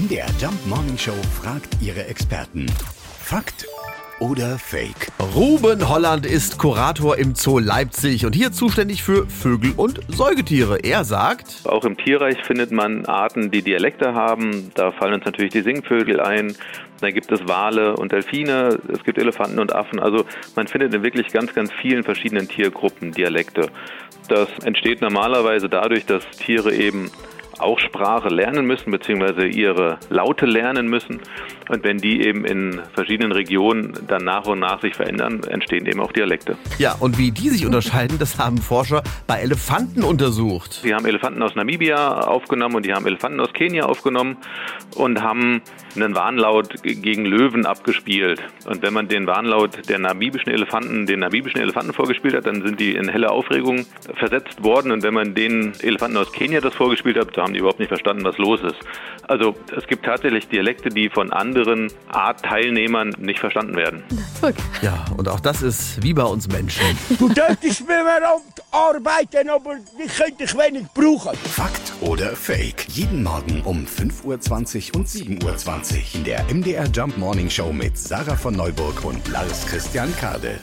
MDR Jump Morning Show fragt ihre Experten. Fakt oder Fake? Ruben Holland ist Kurator im Zoo Leipzig und hier zuständig für Vögel und Säugetiere. Er sagt, Auch im Tierreich findet man Arten, die Dialekte haben. Da fallen uns natürlich die Singvögel ein. Dann gibt es Wale und Delfine. Es gibt Elefanten und Affen. Also man findet in wirklich ganz, ganz vielen verschiedenen Tiergruppen Dialekte. Das entsteht normalerweise dadurch, dass Tiere eben auch Sprache lernen müssen, beziehungsweise ihre Laute lernen müssen. Und wenn die eben in verschiedenen Regionen dann nach und nach sich verändern, entstehen eben auch Dialekte. ja, und wie die sich unterscheiden, das haben Forscher bei Elefanten untersucht. Sie haben Elefanten aus Namibia aufgenommen und die haben Elefanten aus Kenia aufgenommen und haben einen Warnlaut gegen Löwen abgespielt. Und wenn man den Warnlaut der namibischen Elefanten, den namibischen Elefanten vorgespielt hat, dann sind die in helle Aufregung versetzt worden. Und wenn man den Elefanten aus Kenia das vorgespielt hat, haben die überhaupt nicht verstanden, was los ist. Also es gibt tatsächlich Dialekte, die von anderen Artteilnehmern nicht verstanden werden. Ja, und auch das ist wie bei uns Menschen. Du dürftest mir arbeiten, aber ich könnte dich wenig brauchen. Fakt oder Fake? Jeden Morgen um 5.20 Uhr und 7.20 Uhr in der MDR Jump Morning Show mit Sarah von Neuburg und Lars Christian Kade.